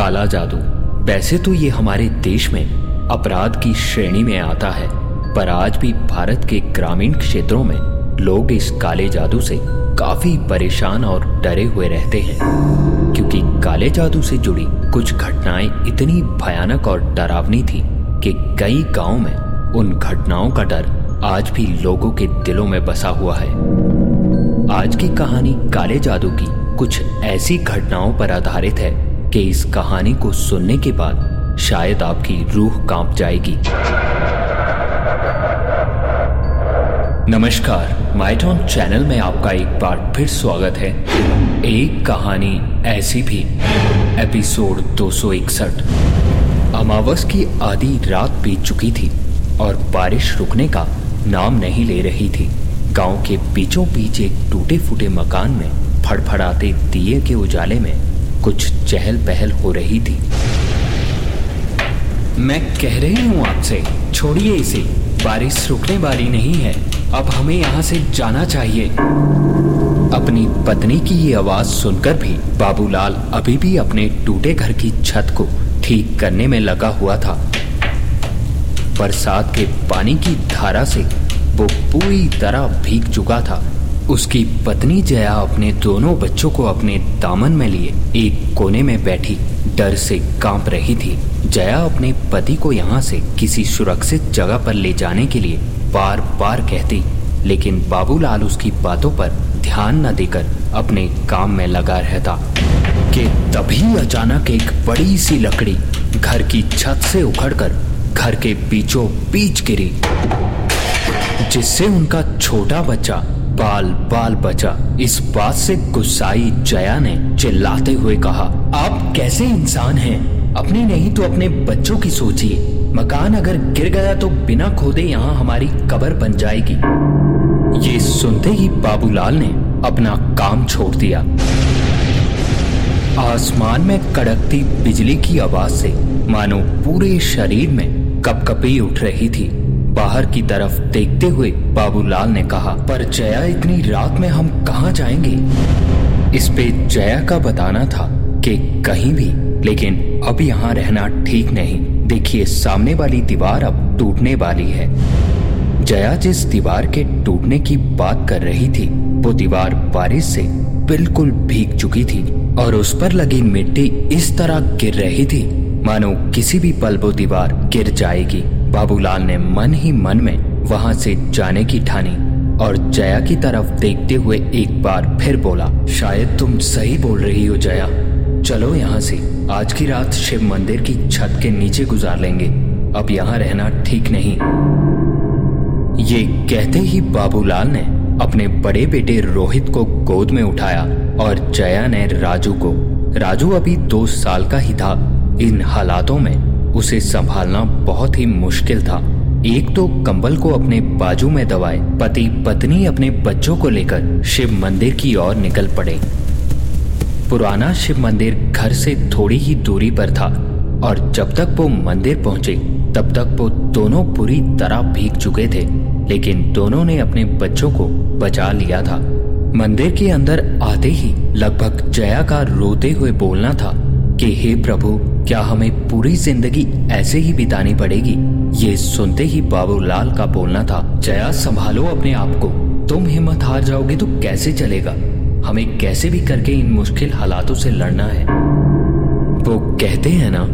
काला जादू। वैसे तो ये हमारे देश में अपराध की श्रेणी में आता है, पर आज भी भारत के ग्रामीण क्षेत्रों में लोग इस काले जादू से काफ़ी परेशान और डरे हुए रहते हैं। क्योंकि काले जादू से जुड़ी कुछ घटनाएँ इतनी भयानक और डरावनी थी कि कई गाँव में उन घटनाओं का डर आज भी लोगों के दिलों में बसा हुआ है। आज की कहानी काले जादू की कुछ ऐसी घटनाओं पर आधारित है कि इस कहानी को सुनने के बाद शायद आपकी रूह काँप जाएगी। नमस्कार, माइटॉन चैनल में आपका एक बार फिर स्वागत है। एक कहानी ऐसी भी, एपिसोड 261 अमावस की आधी रात बीत चुकी थी और बारिश रुकने का नाम नहीं ले रही थी। गाँव के बीचों बीच एक टूटे फूटे मकान में फड़फड़ाते दिए के उजाले में कुछ चहल पहल हो रही थी। मैं कह रही हूँ आपसे, छोड़िए इसे। बारिश रुकने वाली नहीं है। अब हमें यहाँ से जाना चाहिए। अपनी पत्नी की ये आवाज़ सुनकर भी बाबूलाल अभी भी अपने टूटे घर की छत को ठीक करने में लगा हुआ था। बरसात के पानी की धारा से वो पूरी तरह भीग चुका था। उसकी पत्नी जया अपने दोनों बच्चों को अपने दामन में लिए एक कोने में बैठी, डर से काँप रही थी। जया अपने पति को यहाँ से किसी सुरक्षित जगह पर ले जाने के लिए बार बार कहती, लेकिन बाबूलाल उसकी बातों पर ध्यान न देकर अपने काम में लगा रहता कि तभी अचानक एक बड़ी सी लकड़ी घर की छत से उखड़कर घर के बीचों बीच गिरी, जिससे उनका छोटा बच्चा बाल बाल बचा। इस बात से गुस्साई जया ने चिल्लाते हुए कहा, आप कैसे इंसान हैं? अपने नहीं तो अपने बच्चों की सोचिए। मकान अगर गिर गया तो बिना खोदे यहाँ हमारी कबर बन जाएगी। ये सुनते ही बाबूलाल ने अपना काम छोड़ दिया। आसमान में कड़कती बिजली की आवाज़ से मानो पूरे शरीर में कपकपी उठ रही थी। बाहर की तरफ़ देखते हुए बाबूलाल ने कहा, पर जया, इतनी रात में हम कहा जाएँगे? इस पे जया का बताना था कि कहीं भी, लेकिन अब यहाँ रहना ठीक नहीं। देखिए, सामने वाली दीवार अब टूटने वाली है। जया जिस दीवार के टूटने की बात कर रही थी, वो दीवार बारिश से बिल्कुल भीग चुकी थी और उस पर लगी मिट्टी इस तरह गिर रही थी। मानो किसी भी पल वो दीवार गिर जाएगी। बाबूलाल ने मन ही मन में वहाँ से जाने की ठानी और जया की तरफ़ देखते हुए एक बार फिर बोला, शायद तुम सही बोल रही हो, जया। चलो यहाँ से। आज की रात शिव मंदिर की छत के नीचे गुजार लेंगे। अब यहाँ रहना ठीक नहीं। ये कहते ही बाबूलाल ने अपने बड़े बेटे रोहित को गोद में उठाया और जया ने राजू को। राजू अभी दो साल का ही था। इन हालातों में उसे संभालना बहुत ही मुश्किल था। एक तो कंबल को अपने बाजू में दबाए, पति पत्नी अपने बच्चों को लेकर शिव मंदिर की ओर निकल पड़े। पुराना शिव मंदिर घर से थोड़ी ही दूरी पर था और जब तक वो मंदिर पहुँचे, तब तक वो दोनों पूरी तरह भीग चुके थे, लेकिन दोनों ने अपने बच्चों को बचा लिया था। मंदिर के अंदर आते ही लगभग जया का रोते हुए बोलना था कि, हे प्रभु क्या हमें पूरी ज़िंदगी ऐसे ही बितानी पड़ेगी? ये सुनते ही बाबूलाल का बोलना था, जया, संभालो अपने आप को। तुम हिम्मत हार जाओगे तो कैसे चलेगा? हमें कैसे भी करके इन मुश्किल हालातों से लड़ना है। वो कहते हैं ना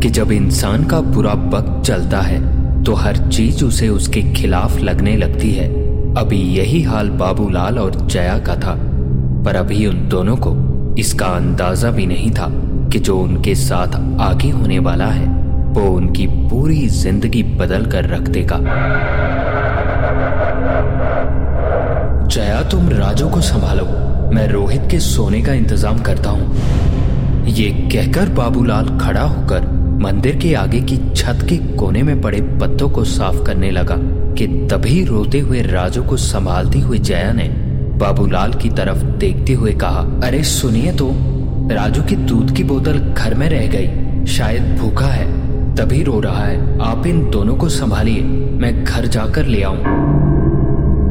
कि जब इंसान का बुरा वक्त चलता है तो हर चीज़ उसे उसके खिलाफ लगने लगती है। अभी यही हाल बाबूलाल और जया का था, पर अभी उन दोनों को इसका अंदाज़ा भी नहीं था। कि जो उनके साथ आगे होने वाला है, वो उनकी पूरी ज़िंदगी बदल कर रख देगा। जया, तुम राजू को संभालो। मैं रोहित के सोने का इंतज़ाम करता हूँ। ये कहकर बाबूलाल खड़ा होकर मंदिर के आगे की छत के कोने में पड़े पत्तों को साफ़ करने लगा कि तभी रोते हुए राजू को संभालती हुई जया ने बाबूलाल की तरफ़ देखते हुए कहा, अरे, सुनिए तो। राजू की दूध की बोतल घर में रह गई। शायद भूखा है, तभी रो रहा है। आप इन दोनों को संभालिए, मैं घर जाकर ले आऊँ।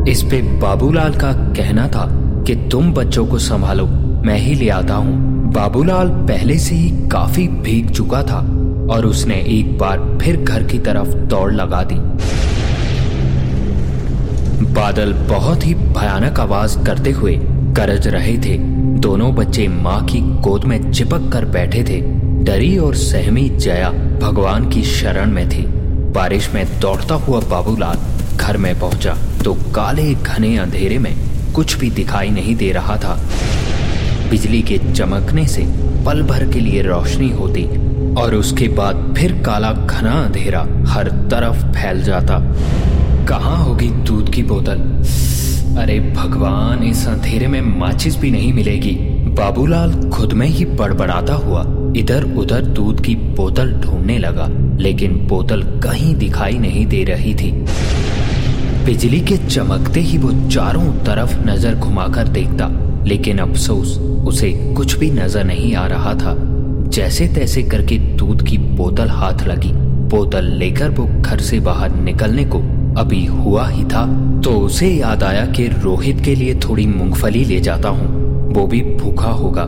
इस पे बाबूलाल का कहना था कि तुम बच्चों को संभालो, मैं ही ले आता हूँ। बाबूलाल पहले से ही काफ़ी भीग चुका था और उसने एक बार फिर घर की तरफ़ दौड़ लगा दी। बादल बहुत ही भयानक आवाज़ करते हुए गरज रहे थे। दोनों बच्चे माँ की गोद में चिपक कर बैठे थे। डरी और सहमी जया भगवान की शरण में थी। बारिश में दौड़ता हुआ बाबूलाल घर में पहुँचा तो काले घने अंधेरे में कुछ भी दिखाई नहीं दे रहा था। बिजली के चमकने से पल भर के लिए रोशनी होती और उसके बाद फिर काला घना अंधेरा हर तरफ़ फैल जाता। कहाँ होगी दूध की बोतल? अरे भगवान, इस अंधेरे में माचिस भी नहीं मिलेगी। बाबूलाल खुद में ही बड़बड़ाता हुआ इधर उधर दूध की बोतल ढूँढने लगा, लेकिन बोतल कहीं दिखाई नहीं दे रही थी। बिजली के चमकते ही वो चारों तरफ़ नज़र घुमाकर देखता, लेकिन अफसोस, उसे कुछ भी नज़र नहीं आ रहा था। जैसे तैसे करके दूध की बोतल हाथ लगी। बोतल लेकर वो घर से बाहर निकलने को अभी हुआ ही था तो उसे याद आया कि रोहित के लिए थोड़ी मूंगफली ले जाता हूँ। वो भी भूखा होगा।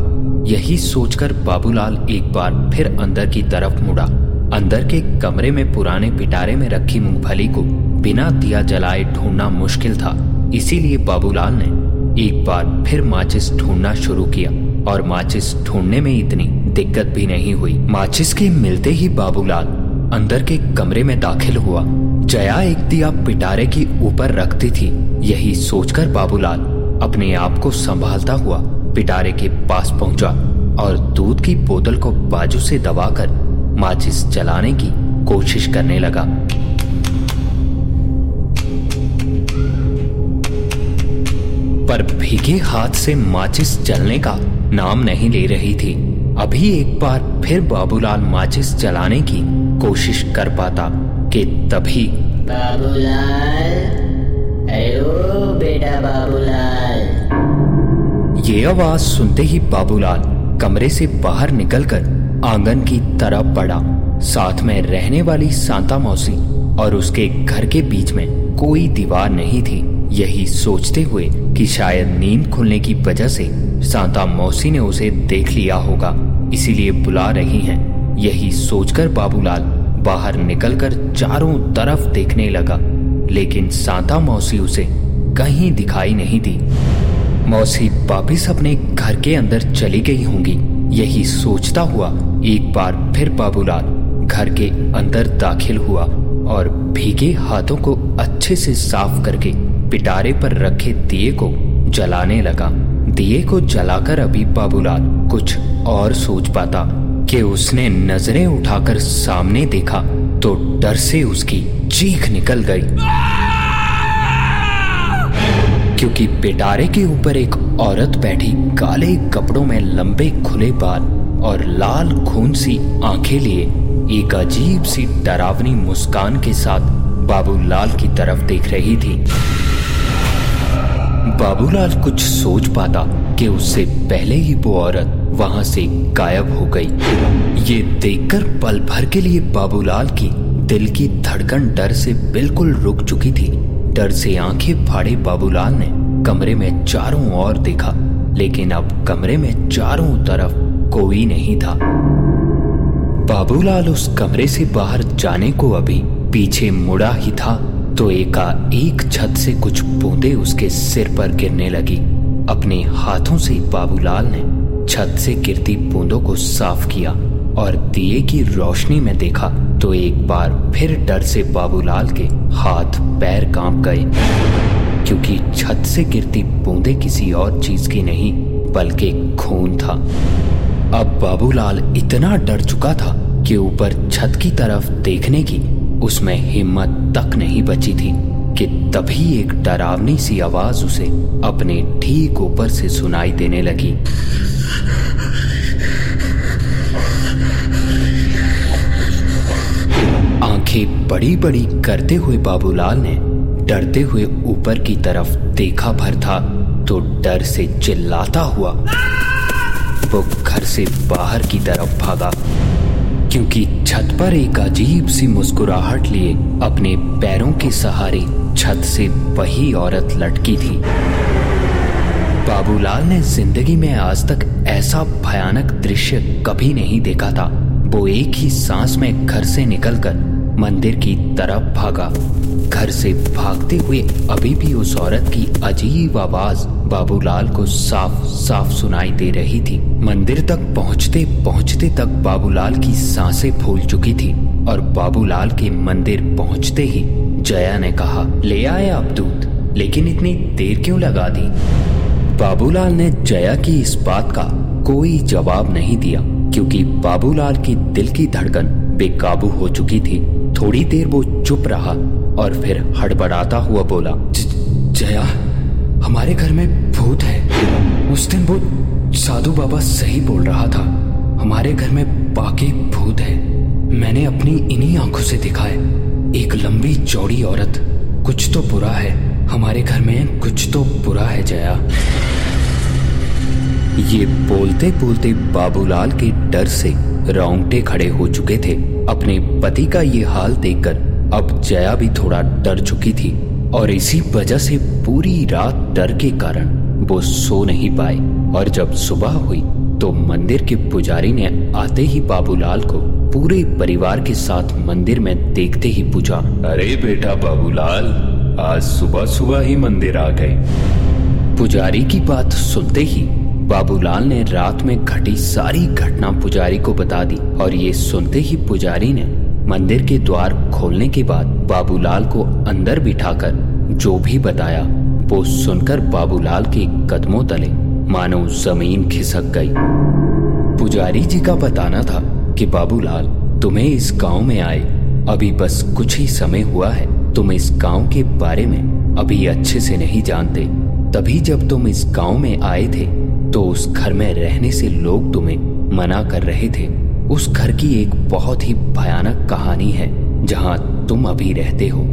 यही सोचकर बाबूलाल एक बार फिर अंदर की तरफ़ मुड़ा। अंदर के कमरे में पुराने पिटारे में रखी मूंगफली को बिना दिया जलाए ढूंढना मुश्किल था। इसीलिए बाबूलाल ने एक बार फिर माचिस ढूंढना शुरू किया और माचिस ढूँढने में इतनी दिक्कत भी नहीं हुई। माचिस के मिलते ही बाबूलाल अंदर के कमरे में दाखिल हुआ। जया एक दिया पिटारे की ऊपर रखती थी। यही सोचकर बाबूलाल अपने आप को संभालता हुआ पिटारे के पास पहुँचा और दूध की बोतल को बाजू से दबाकर माचिस जलाने की कोशिश करने लगा। पर भीगे हाथ से माचिस जलने का नाम नहीं ले रही थी। अभी एक बार फिर बाबूलाल माचिस जलाने की कोशिश कर पाता कि तभी बाबूलाल अयो बेटा बाबूलाल। ये आवाज़ सुनते ही बाबूलाल कमरे से बाहर निकलकर आँगन की तरफ़ बढ़ा। साथ में रहने वाली सांता मौसी और उसके घर के बीच में कोई दीवार नहीं थी। यही सोचते हुए कि शायद नींद खुलने की वजह से सांता मौसी ने उसे देख लिया होगा, इसीलिए बुला रही हैं। यही सोचकर बाबूलाल बाहर निकलकर चारों तरफ़ देखने लगा, लेकिन सांता मौसी उसे कहीं दिखाई नहीं दी। मौसी वापिस अपने घर के अंदर चली गई होंगी। यही सोचता हुआ एक बार फिर बाबूलाल घर के अंदर दाखिल हुआ और भीगे हाथों को अच्छे से साफ़ करके पिटारे पर रखे दिए को जलाने लगा। दिए को जलाकर अभी बाबूलाल कुछ और सोच पाता कि उसने नज़रें उठाकर सामने देखा तो डर से उसकी चीख निकल गई। क्योंकि पिटारे के ऊपर एक औरत बैठी काले कपड़ों में लंबे खुले बाल और लाल खून सी आँखें लिए एक अजीब सी डरावनी मुस्कान के साथ बाबूलाल की तरफ़ देख रही थी। बाबूलाल कुछ सोच पाता कि उससे पहले ही वो औरत वहाँ से गायब हो गई। ये देखकर पल भर के लिए बाबूलाल की दिल की धड़कन डर से बिल्कुल रुक चुकी थी। डर से आँखें फाड़े बाबूलाल ने। कमरे में चारों ओर देखा, लेकिन अब कमरे में चारों तरफ़ कोई नहीं था। बाबूलाल उस कमरे से बाहर जाने को अभी पीछे मुड़ा ही था तो एका एक छत से कुछ बूंदे उसके सिर पर गिरने लगी। अपने हाथों से बाबूलाल ने छत से गिरती बूंदों को साफ़ किया और दिए की रोशनी में देखा तो एक बार फिर डर से बाबूलाल के हाथ पैर काँप गए। क्योंकि छत से गिरती बूंदे किसी और चीज़ की नहीं, बल्कि खून था। अब बाबूलाल इतना डर चुका था कि ऊपर छत की तरफ़ देखने की उसमें हिम्मत तक नहीं बची थी कि तभी एक डरावनी सी आवाज़ उसे अपने ठीक ऊपर से सुनाई देने लगी। आँखें बड़ी बड़ी करते हुए बाबूलाल ने डरते हुए ऊपर की तरफ़ देखा भर था तो डर से चिल्लाता हुआ वो घर से बाहर की तरफ़ भागा। क्योंकि छत पर एक अजीब सी मुस्कुराहट लिए अपने पैरों के सहारे छत से वही औरत लटकी थी। बाबूलाल ने ज़िंदगी में आज तक ऐसा भयानक दृश्य कभी नहीं देखा था। वो एक ही सांस में घर से निकलकर मंदिर की तरफ़ भागा। घर से भागते हुए अभी भी उस औरत की अजीब आवाज़ बाबूलाल को साफ़ साफ़ सुनाई दे रही थी। मंदिर तक पहुँचते पहुँचते तक बाबूलाल की साँसें फूल चुकी थी और बाबूलाल के मंदिर पहुँचते ही जया ने कहा, ले आए आप दूध लेकिन इतनी देर क्यों लगा दी? बाबूलाल ने जया की इस बात का कोई जवाब नहीं दिया, क्योंकि बाबूलाल की दिल की धड़कन बेकाबू हो चुकी थी। थोड़ी देर वो चुप रहा और फिर हड़बड़ाता हुआ बोला जया, हमारे घर में भूत है। उस दिन वो साधु बाबा सही बोल रहा था, हमारे घर में बाकी भूत है। मैंने अपनी इन्हीं आँखों से देखा है। एक लंबी चौड़ी औरत, कुछ तो बुरा है। हमारे घर में कुछ तो बुरा है, जया। ये बोलते बोलते बाबूलाल के डर से रोंगटे खड़े हो चुके थे। अपने पति का ये हाल देखकर अब जया भी थोड़ा डर चुकी थी और इसी वजह से पूरी रात डर के कारण वो सो नहीं पाए और जब सुबह हुई तो मंदिर के पुजारी ने आते ही बाबूलाल को पूरे परिवार के साथ मंदिर में देखते ही पूछा, अरे बेटा बाबूलाल, आज सुबह सुबह ही मंदिर आ गए। पुजारी की बात सुनते ही बाबूलाल ने रात में घटी सारी घटना पुजारी को बता दी और ये सुनते ही पुजारी ने मंदिर के द्वार खोलने के बाद बाबूलाल को अंदर बिठाकर जो भी बताया, वो सुनकर बाबूलाल के कदमों तले मानो ज़मीन खिसक गई। पुजारी जी का बताना था कि बाबूलाल तुम्हें इस गाँव में आए। अभी बस कुछ ही समय हुआ है, तुम इस गाँव के बारे में अभी अच्छे से नहीं जानते। तभी जब तुम इस गाँव में आए थे तो उस घर में रहने से लोग तुम्हें मना कर रहे थे। उस घर की एक बहुत ही भयानक कहानी है, जहाँ तुम अभी रहते हो।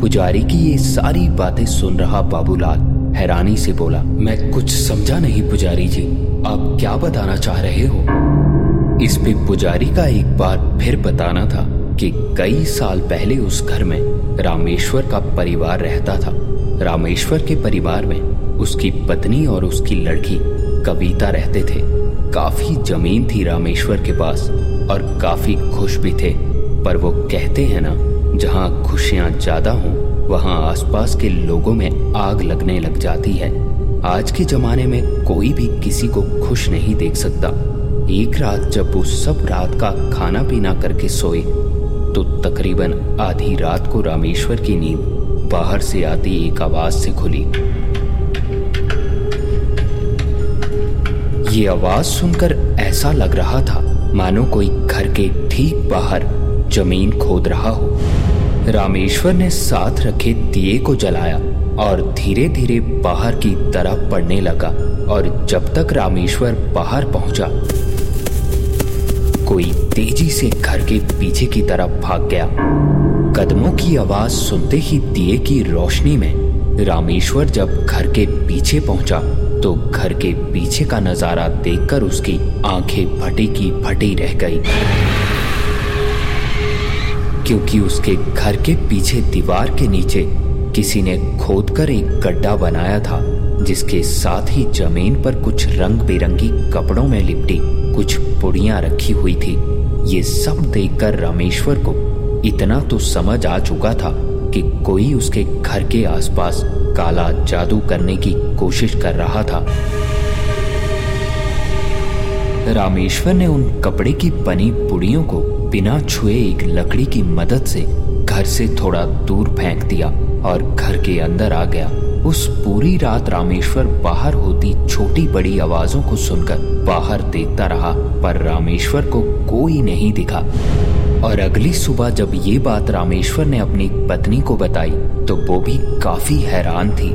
पुजारी की ये सारी बातें सुन रहा बाबूलाल हैरानी से बोला, मैं कुछ समझा नहीं पुजारी जी, आप क्या बताना चाह रहे हो? इस पे पुजारी का एक बार फिर बताना था कि कई साल पहले उस घर में रामेश्वर का परिवार रहता था। रामेश्वर के परिवार में उसकी पत्नी और उसकी लड़की कविता रहते थे। काफ़ी ज़मीन थी रामेश्वर के पास और काफ़ी खुश भी थे। पर वो कहते हैं ना, जहाँ खुशियाँ ज़्यादा हों, वहाँ आसपास के लोगों में आग लगने लग जाती है। आज के जमाने में कोई भी किसी को खुश नहीं देख सकता। एक रात जब वो सब रात का खाना पीना करके सोए तो तकरीबन आधी रात को रामेश्वर की नींद बाहर से आती एक आवाज़ से खुली। ये आवाज़ सुनकर ऐसा लग रहा था, मानो कोई घर के ठीक बाहर ज़मीन खोद रहा हो। रामेश्वर ने साथ रखे दिए को जलाया और धीरे धीरे बाहर की तरफ़ पड़ने लगा और जब तक रामेश्वर बाहर पहुँचा, कोई तेज़ी से घर के पीछे की तरफ़ भाग गया। कदमों की आवाज़ सुनते ही दिए की रोशनी में रामेश्वर जब घर के पीछे पहुँचा तो घर के पीछे का नज़ारा देखकर उसकी आँखें फटी की फटी रह गई। क्योंकि उसके घर के पीछे दीवार के नीचे किसी ने खोदकर एक गड्ढा बनाया था, जिसके साथ ही ज़मीन पर कुछ रंग बिरंगी कपड़ों में लिपटी कुछ पुड़ियाँ रखी हुई थी। ये सब देखकर रामेश्वर को इतना तो समझ आ चुका था कि कोई उसके घर के आसपास काला जादू करने की कोशिश कर रहा था। रामेश्वर ने उन कपड़े की बनी पुड़ियों को बिना छुए एक लकड़ी की मदद से घर से थोड़ा दूर फेंक दिया और घर के अंदर आ गया। उस पूरी रात रामेश्वर बाहर होती छोटी बड़ी आवाजों को सुनकर बाहर देखता रहा, पर रामेश्वर को कोई नहीं दिखा। और अगली सुबह जब ये बात रामेश्वर ने अपनी पत्नी को बताई तो वो भी काफ़ी हैरान थी।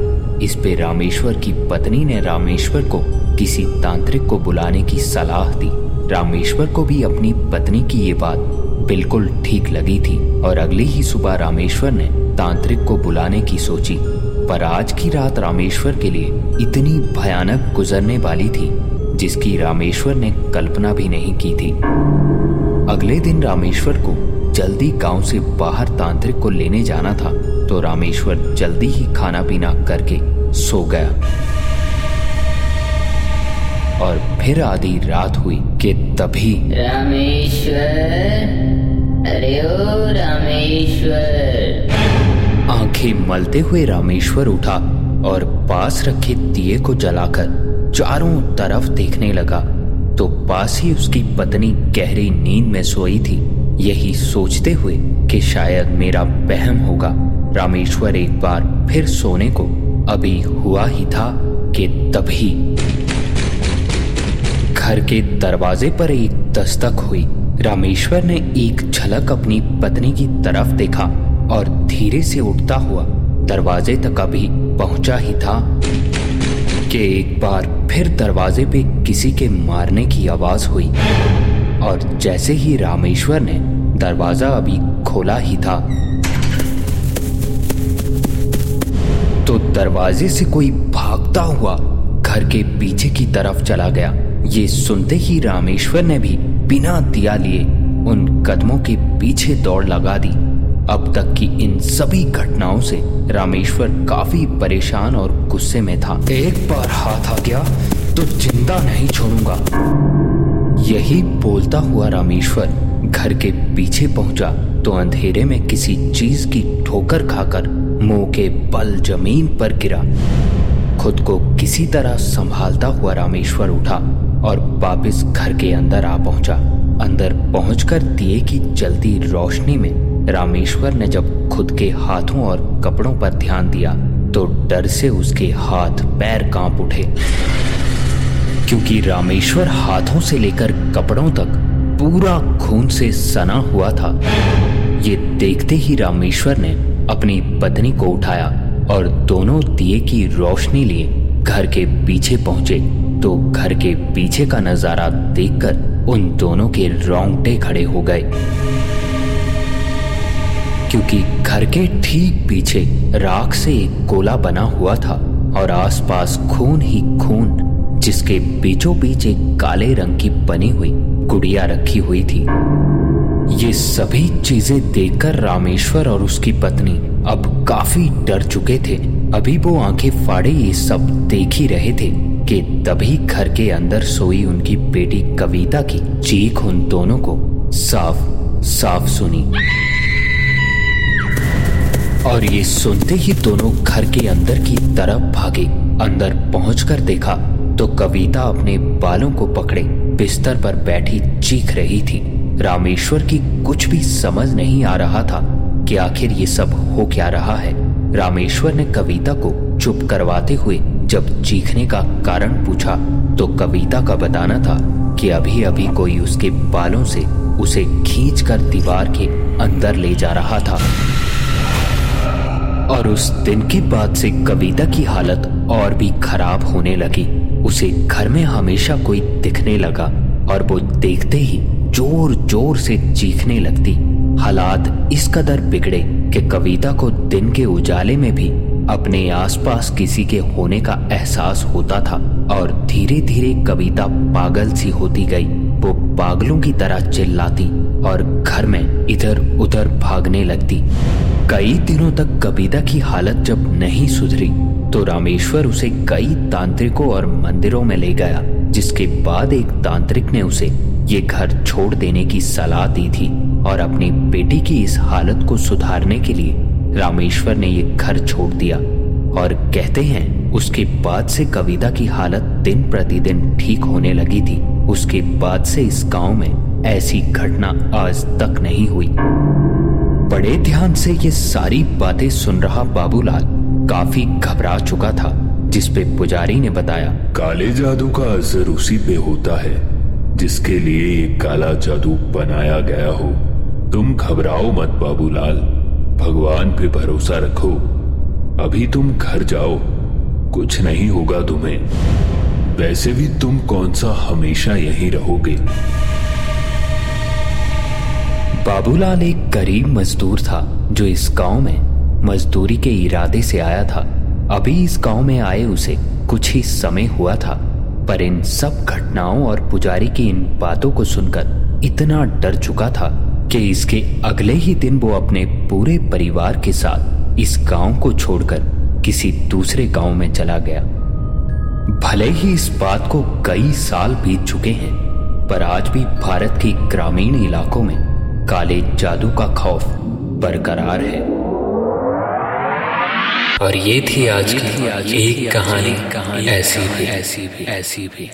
इस पे रामेश्वर की पत्नी ने रामेश्वर को किसी तांत्रिक को बुलाने की सलाह दी। रामेश्वर को भी अपनी पत्नी की ये बात बिल्कुल ठीक लगी थी और अगली ही सुबह रामेश्वर ने तांत्रिक को बुलाने की सोची। पर आज की रात रामेश्वर के लिए इतनी भयानक गुजरने वाली थी, जिसकी रामेश्वर ने कल्पना भी नहीं की थी। अगले दिन रामेश्वर को जल्दी गाँव से बाहर तांत्रिक को लेने जाना था तो रामेश्वर जल्दी ही खाना पीना करके सो गया। और फिर आधी रात हुई कि तभी रामेश्वर अरे ओ रामेश्वर। आँखें मलते हुए रामेश्वर उठा और पास रखे दिए को जलाकर चारों तरफ़ देखने लगा। तो पास ही उसकी पत्नी गहरी नींद में सोई थी। यही सोचते हुए कि शायद मेरा बहम होगा। रामेश्वर एक बार फिर सोने को अभी हुआ ही था कि तभी घर के दरवाजे पर एक दस्तक हुई। रामेश्वर ने एक झलक अपनी पत्नी की तरफ़ देखा और धीरे से उठता हुआ दरवाजे तक अभी पहुँचा ही था। कि एक बार फिर दरवाजे पे किसी के मारने की आवाज़ हुई। और जैसे ही रामेश्वर ने दरवाज़ा अभी खोला ही था तो दरवाजे से कोई भागता हुआ घर के पीछे की तरफ़ चला गया। ये सुनते ही रामेश्वर ने भी बिना दिया लिए उन कदमों के पीछे दौड़ लगा दी। अब तक की इन सभी घटनाओं से रामेश्वर काफ़ी परेशान और गुस्से में था। एक बार हाथ आ गया तो ज़िंदा नहीं छोड़ूँगा। यही बोलता हुआ रामेश्वर घर के पीछे पहुँचा तो अंधेरे में किसी चीज़ की ठोकर खाकर मुँह के बल ज़मीन पर गिरा। खुद को किसी तरह संभालता हुआ रामेश्वर उठा और वापस घर के अंदर आ पहुँचा। अंदर पहुंचकर दिए की जलती रोशनी में रामेश्वर ने जब खुद के हाथों और कपड़ों पर ध्यान दिया तो डर से उसके हाथ पैर काँप उठे। क्योंकि रामेश्वर हाथों से लेकर कपड़ों तक पूरा खून से सना हुआ था, ये देखते ही रामेश्वर ने अपनी पत्नी को उठाया और दोनों दिए की रोशनी लिए घर के पीछे पहुँचे। तो घर के पीछे का नज़ारा देखकर उन दोनों के रोंगटे खड़े हो गए। क्योंकि घर के ठीक पीछे राख से एक गोला बना हुआ था और आसपास खून ही खून, जिसके बीचों बीच एक काले रंग की बनी हुई गुड़िया रखी हुई थी। ये सभी चीज़ें देखकर रामेश्वर और उसकी पत्नी अब काफ़ी डर चुके थे। अभी वो आँखें फाड़े ये सब देख ही रहे थे कि तभी घर के अंदर सोई उनकी बेटी कविता की चीख उन दोनों को साफ़ साफ़ सुनी। और ये सुनते ही दोनों घर के अंदर की तरफ़ भागे। अंदर पहुंचकर देखा तो कविता अपने बालों को पकड़े, बिस्तर पर बैठी चीख रही थी। रामेश्वर की कुछ भी समझ नहीं आ रहा था कि आखिर ये सब हो क्या रहा है। रामेश्वर ने कविता को चुप करवाते हुए जब चीखने का कारण पूछा तो कविता का बताना था कि अभी अभी कोई उसके बालों से उसे खींचकर दीवार के अंदर ले जा रहा था। और उस दिन के बाद से कविता की हालत और भी खराब होने लगी। उसे घर में हमेशा कोई दिखने लगा और वो देखते ही ज़ोर ज़ोर से चीखने लगती। हालात इस कदर बिगड़े कि कविता को दिन के उजाले में भी अपने आसपास किसी के होने का एहसास होता था और धीरे धीरे कविता पागल सी होती गई। वो पागलों की तरह चिल्लाती और घर में इधर उधर भागने लगती। कई दिनों तक कविता की हालत जब नहीं सुधरी तो रामेश्वर उसे कई तांत्रिकों और मंदिरों में ले गया, जिसके बाद एक तांत्रिक ने उसे ये घर छोड़ देने की सलाह दी थी। और अपनी बेटी की इस हालत को सुधारने के लिए रामेश्वर ने ये घर छोड़ दिया और कहते हैं, उसके बाद से कविता की हालत दिन प्रतिदिन ठीक होने लगी थी। उसके बाद से इस गाँव में ऐसी घटना आज तक नहीं हुई। बड़े ध्यान से ये सारी बातें सुन रहा बाबूलाल काफ़ी घबरा चुका था, जिस पे पुजारी ने बताया, काले जादू का असर उसी पे होता है, जिसके लिए ये काला जादू बनाया गया हो। तुम घबराओ मत, बाबूलाल। भगवान पे भरोसा रखो। अभी तुम घर जाओ। कुछ नहीं होगा तुम्हें। वैसे भी तुम कौन सा हमेशा यहीं रहोगे? बाबूलाल एक गरीब मजदूर था, जो इस गाँव में मजदूरी के इरादे से आया था। अभी इस गाँव में आए उसे कुछ ही समय हुआ था, पर इन सब घटनाओं और पुजारी की इन बातों को सुनकर इतना डर चुका था कि इसके अगले ही दिन वो अपने पूरे परिवार के साथ इस गाँव को छोड़कर किसी दूसरे गाँव में चला गया। भले ही इस बात को कई साल बीत चुके हैं, पर आज भी भारत के ग्रामीण इलाकों में काले जादू का खौफ बरकरार है। और ये थी आज की एक कहानी, ऐसी भी ऐसी भी ऐसी भी।